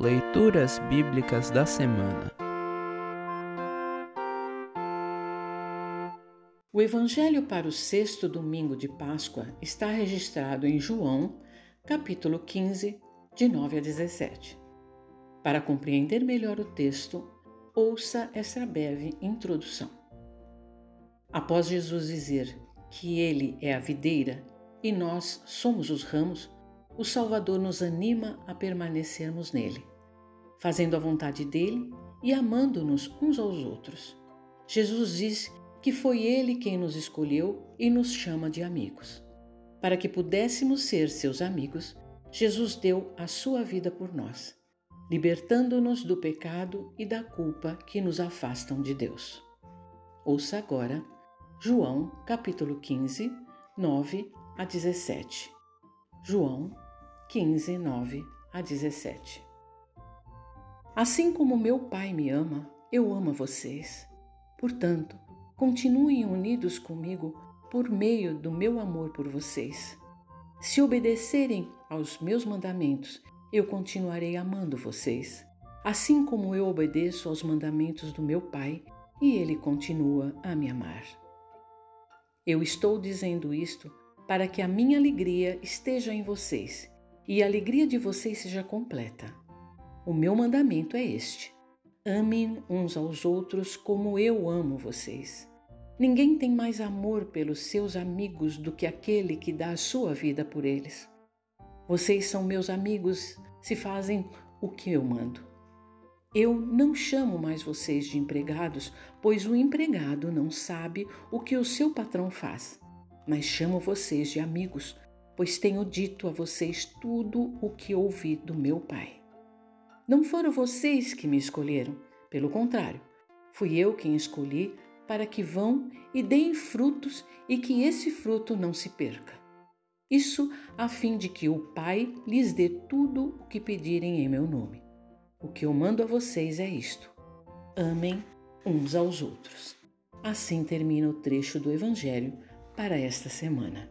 Leituras Bíblicas da Semana O Evangelho para o sexto domingo de Páscoa está registrado em João, capítulo 15, de 9 a 17. Para compreender melhor o texto, ouça essa breve introdução. Após Jesus dizer que Ele é a videira e nós somos os ramos, o Salvador nos anima a permanecermos nele, fazendo a vontade dele e amando-nos uns aos outros. Jesus diz que foi ele quem nos escolheu e nos chama de amigos. Para que pudéssemos ser seus amigos, Jesus deu a sua vida por nós, libertando-nos do pecado e da culpa que nos afastam de Deus. Ouça agora João capítulo 15, 9 a 17. João 15, 9 a 17. Assim como meu Pai me ama, eu amo vocês. Portanto, continuem unidos comigo por meio do meu amor por vocês. Se obedecerem aos meus mandamentos, eu continuarei amando vocês, assim como eu obedeço aos mandamentos do meu Pai e ele continua a me amar. Eu estou dizendo isto para que a minha alegria esteja em vocês e a alegria de vocês seja completa. O meu mandamento é este: amem uns aos outros como eu amo vocês. Ninguém tem mais amor pelos seus amigos do que aquele que dá a sua vida por eles. Vocês são meus amigos se fazem o que eu mando. Eu não chamo mais vocês de empregados, pois o empregado não sabe o que o seu patrão faz, mas chamo vocês de amigos, pois tenho dito a vocês tudo o que ouvi do meu Pai. Não foram vocês que me escolheram, pelo contrário, fui eu quem escolhi para que vão e deem frutos e que esse fruto não se perca. Isso a fim de que o Pai lhes dê tudo o que pedirem em meu nome. O que eu mando a vocês é isto: amem uns aos outros. Assim termina o trecho do Evangelho para esta semana.